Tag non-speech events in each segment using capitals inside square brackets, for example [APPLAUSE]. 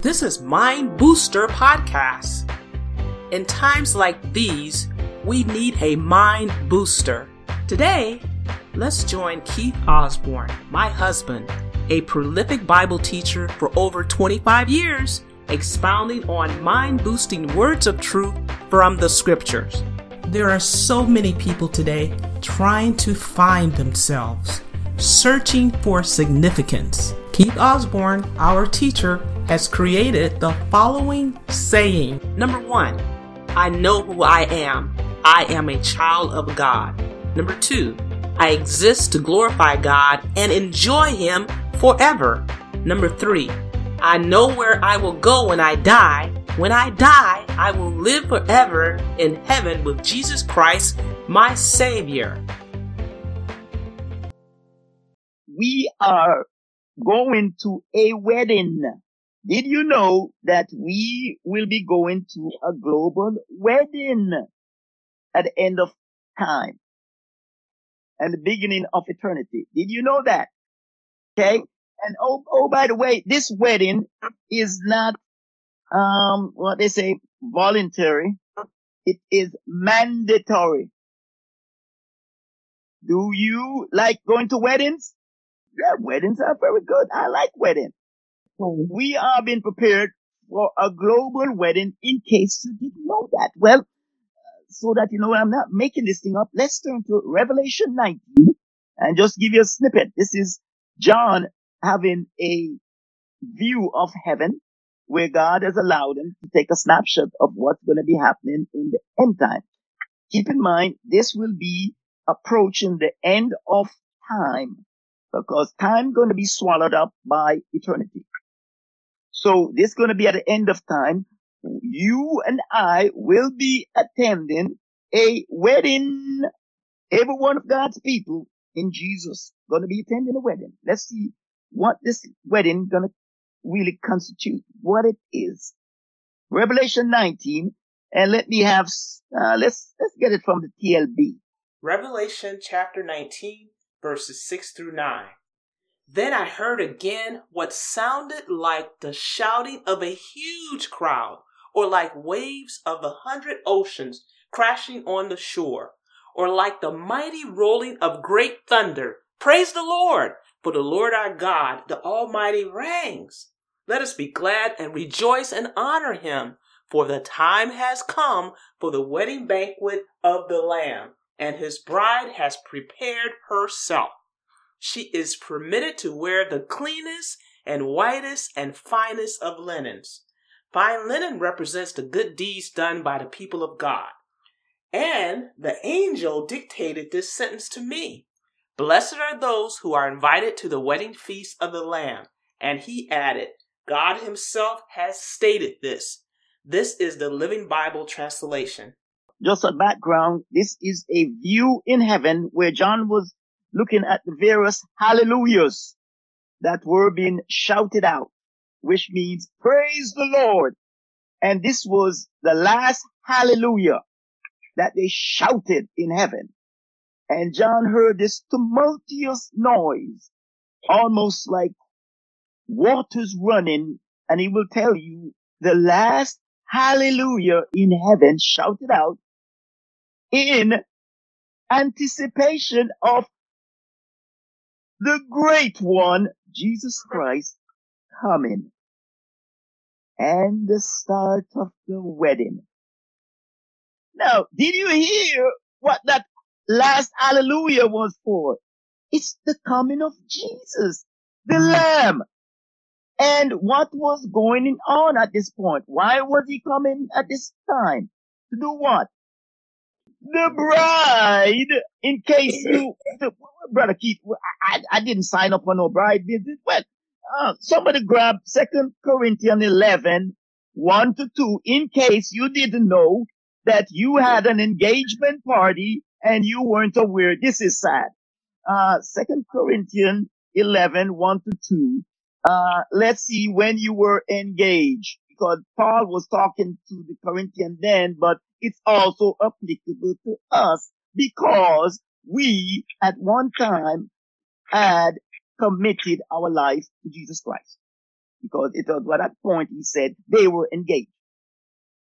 This is Mind Booster Podcast. In times like these, we need a mind booster. Today, let's join Keith Osborne, my husband, a prolific Bible teacher for over 25 years, expounding on mind boosting words of truth from the scriptures. There are so many people today trying to find themselves, searching for significance. Keith Osborne, our teacher, has created the following saying Number one, I know who I am. I am a child of God. Number two, I exist to glorify God and enjoy Him forever. Number three, I know where I will go when I die. When I die, I will live forever in heaven with Jesus Christ, my Savior. We are going to a wedding. Did you know that we will be going to a global wedding at the end of time and the beginning of eternity? Did you know that? Okay. And oh, oh, by the way, this wedding is not, um, what they say, voluntary. It is mandatory. Do you like going to weddings? Yeah, weddings are very good. I like weddings. We are being prepared for a global wedding in case you didn't know that. Well, uh, so that you know I'm not making this thing up, let's turn to Revelation 19 and just give you a snippet. This is John having a view of heaven where God has allowed him to take a snapshot of what's going to be happening in the end time. Keep in mind, this will be approaching the end of time because time going to be swallowed up by eternity. So this is going to be at the end of time. You and I will be attending a wedding. Every one of God's people in Jesus going to be attending a wedding. Let's see what this wedding going to really constitute, what it is. Revelation 19, and let me have, uh, let's, let's get it from the TLB. Revelation chapter 19, verses 6 through 9. Then I heard again what sounded like the shouting of a huge crowd, or like waves of a hundred oceans crashing on the shore, or like the mighty rolling of great thunder. Praise the Lord, for the Lord our God, the Almighty reigns. Let us be glad and rejoice and honor him, for the time has come for the wedding banquet of the Lamb, and his bride has prepared herself she is permitted to wear the cleanest and whitest and finest of linens. Fine linen represents the good deeds done by the people of God. And the angel dictated this sentence to me Blessed are those who are invited to the wedding feast of the Lamb. And he added, God himself has stated this. This is the Living Bible translation. Just a background, this is a view in heaven where John was looking at the various hallelujahs that were being shouted out, which means praise the Lord. And this was the last hallelujah that they shouted in heaven. And John heard this tumultuous noise, almost like waters running. And he will tell you the last hallelujah in heaven shouted out in anticipation of the great one, Jesus Christ, coming. And the start of the wedding. Now, did you hear what that last hallelujah was for? It's the coming of Jesus, the mm. Lamb. And what was going on at this point? Why was he coming at this time? To do what? The bride, in case you, brother Keith, I, I didn't sign up for no bride visit. Well, uh, somebody grab Second Corinthians 11, 1 to 2, in case you didn't know that you had an engagement party and you weren't aware. This is sad. Uh, Second Corinthians 11, 1 to 2. Uh, let's see when you were engaged because Paul was talking to the Corinthians then, but it's also applicable to us because we at one time had committed our life to Jesus Christ. because it was at that point he said they were engaged.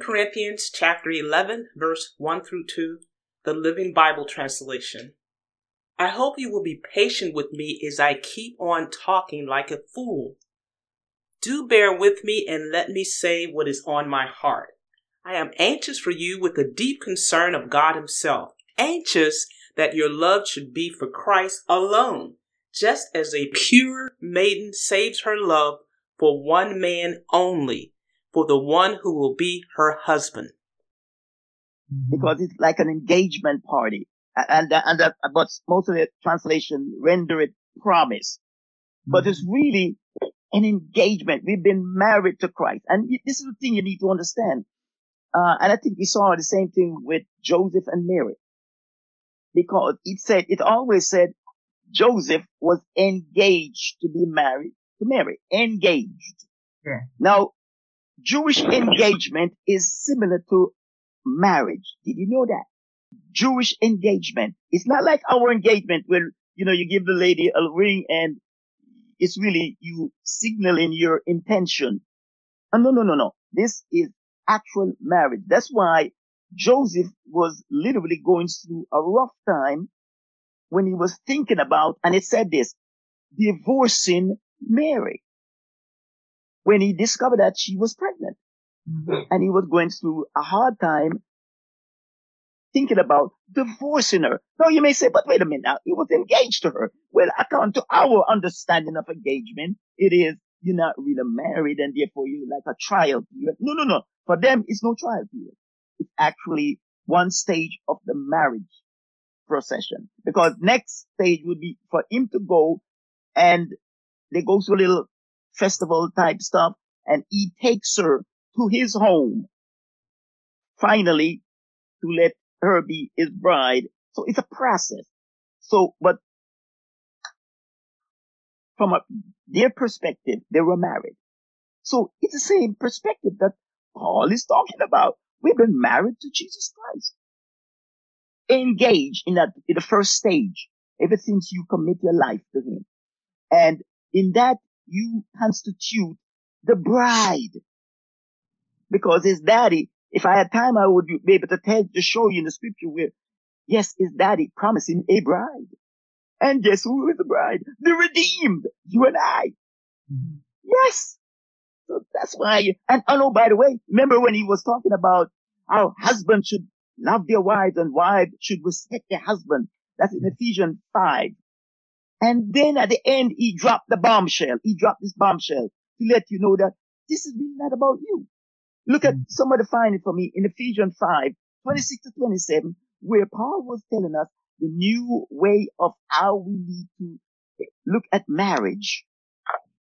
Corinthians chapter 11, verse 1 through 2, the Living Bible translation. I hope you will be patient with me as I keep on talking like a fool. Do bear with me and let me say what is on my heart. I am anxious for you with the deep concern of God Himself, anxious that your love should be for Christ alone, just as a pure maiden saves her love for one man only, for the one who will be her husband. Because it's like an engagement party. And, and, and but most of the translation render it promise. But it's mm-hmm. really an engagement. We've been married to Christ. And this is the thing you need to understand. Uh, and I think we saw the same thing with Joseph and Mary. Because it said, it always said Joseph was engaged to be married to Mary. Engaged. Yeah. Now, Jewish engagement is similar to marriage. Did you know that? Jewish engagement. It's not like our engagement where, you know, you give the lady a ring and it's really you signaling your intention. Uh, no, no, no, no. This is actual marriage. That's why Joseph was literally going through a rough time when he was thinking about, and it said this, divorcing Mary. When he discovered that she was pregnant. Mm-hmm. And he was going through a hard time thinking about divorcing her. Now you may say, but wait a minute now, he was engaged to her. Well, according to our understanding of engagement, it is you're not really married and therefore you're like a trial period. No, no, no. For them, it's no trial period. It's actually one stage of the marriage procession because next stage would be for him to go and they go to a little festival type stuff and he takes her to his home finally to let her be his bride. So it's a process. So, but from a, their perspective, they were married. So it's the same perspective that Paul is talking about. We've been married to Jesus Christ. Engage in that, in the first stage, ever since you commit your life to Him. And in that, you constitute the bride. Because his daddy if I had time, I would be able to tell, to show you in the scripture where, yes, his daddy promised him a bride. And guess who is the bride? The redeemed. You and I. Mm-hmm. Yes. So that's why. And oh by the way, remember when he was talking about how husbands should love their wives and wives should respect their husband. That's in Ephesians 5. And then at the end, he dropped the bombshell. He dropped this bombshell to let you know that this is really not about you. Look at some of the findings for me in Ephesians 5, 26 to 27, where Paul was telling us the new way of how we need to look at marriage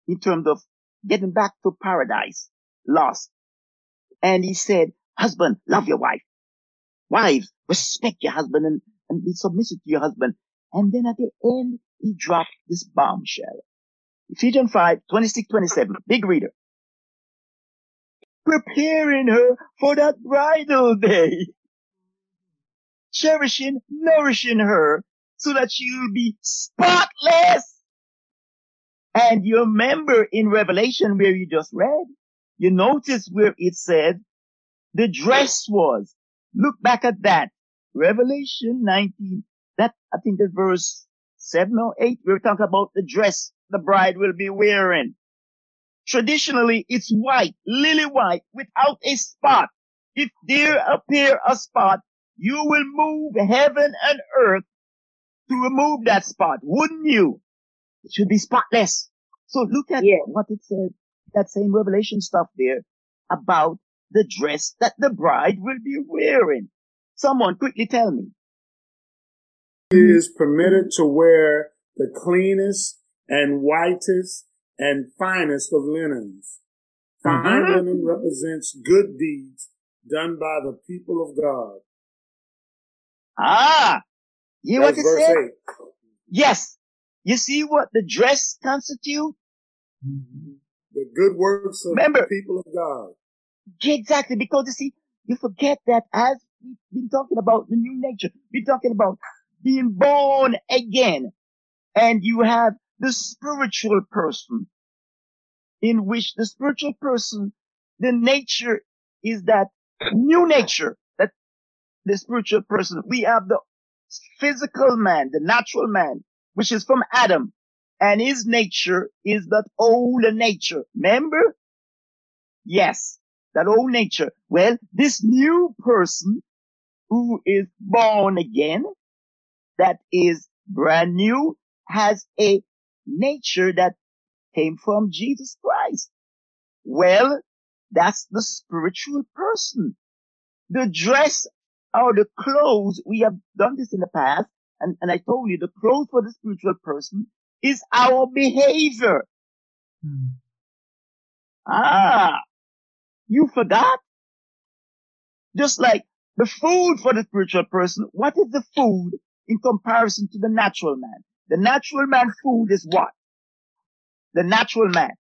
in terms of getting back to paradise lost. And he said, husband, love your wife. Wives, respect your husband and, and be submissive to your husband. And then at the end, he dropped this bombshell. Ephesians 5, 26, 27. Big reader preparing her for that bridal [LAUGHS] day. Cherishing, nourishing her so that she'll be spotless. And you remember in Revelation where you just read, you notice where it said the dress was. Look back at that. Revelation 19. That, I think that's verse 7 or 8. We're talking about the dress the bride will be wearing. Traditionally, it's white, lily white, without a spot. If there appear a spot, you will move heaven and earth to remove that spot, wouldn't you? It should be spotless. So look at yeah. what it said, that same revelation stuff there about the dress that the bride will be wearing. Someone quickly tell me. Is permitted to wear the cleanest and whitest and finest of linens. Fine mm-hmm. linen represents good deeds done by the people of God. Ah, you what it said? Eight. Yes. You see what the dress constitute? Mm-hmm. The good works of Remember, the people of God. Exactly, because you see, you forget that as we've been talking about the new nature, we're talking about being born again. And you have the spiritual person. in which the spiritual person, the nature is that new nature the spiritual person, we have the physical man, the natural man, which is from Adam and his nature is that old nature. Remember? Yes, that old nature. Well, this new person who is born again, that is brand new, has a nature that came from Jesus Christ. Well, that's the spiritual person. The dress or the clothes, we have done this in the past, and, and I told you the clothes for the spiritual person is our behavior. Hmm. Ah, you forgot? Just like the food for the spiritual person, what is the food in comparison to the natural man? The natural man food is what? The natural man.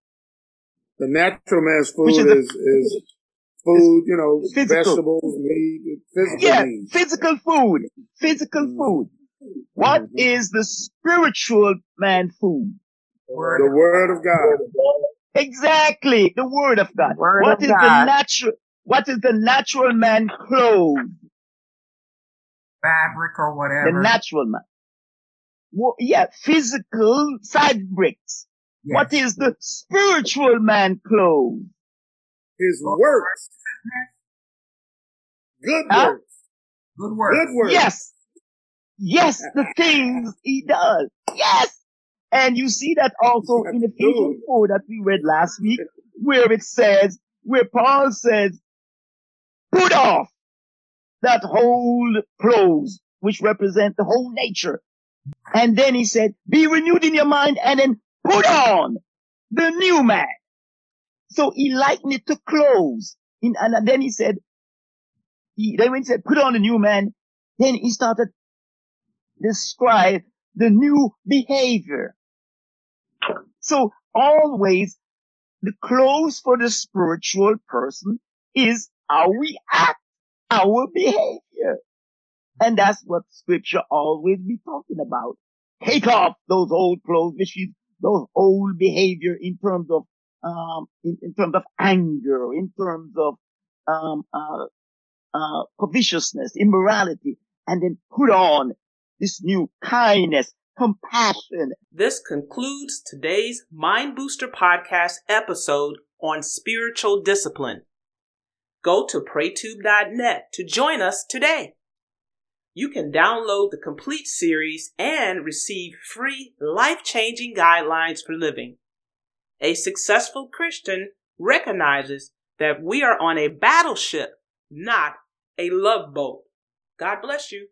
The natural man's food is, is, is food, you know, physical. vegetables, meat, physical Yeah, physical food. Physical mm. food. What mm-hmm. is the spiritual man food? Word the word of God. Exactly, the word of God. Word what of is God. the natural? What is the natural man clothes? Fabric or whatever. The natural man. Well, yeah, physical fabrics. Yes. What is the spiritual man clothes? His works. Good huh? works. Good works. Good works. Yes. Yes, the things he does. Yes. And you see that also in Ephesians 4 that we read last week, where it says, where Paul says, put off that whole clothes, which represent the whole nature. And then he said, be renewed in your mind and then put on the new man. So he likened it to clothes. In, and then he said, he, then when he said, put on the new man, then he started describe the new behavior. So always the clothes for the spiritual person is how we act, our behavior. And that's what scripture always be talking about. Take off those old clothes, which is those old behavior in terms of, um, in, in terms of anger, in terms of, um, uh, uh, covetousness, immorality, and then put on this new kindness, compassion. This concludes today's Mind Booster podcast episode on spiritual discipline. Go to praytube.net to join us today. You can download the complete series and receive free life changing guidelines for living. A successful Christian recognizes that we are on a battleship, not a love boat. God bless you.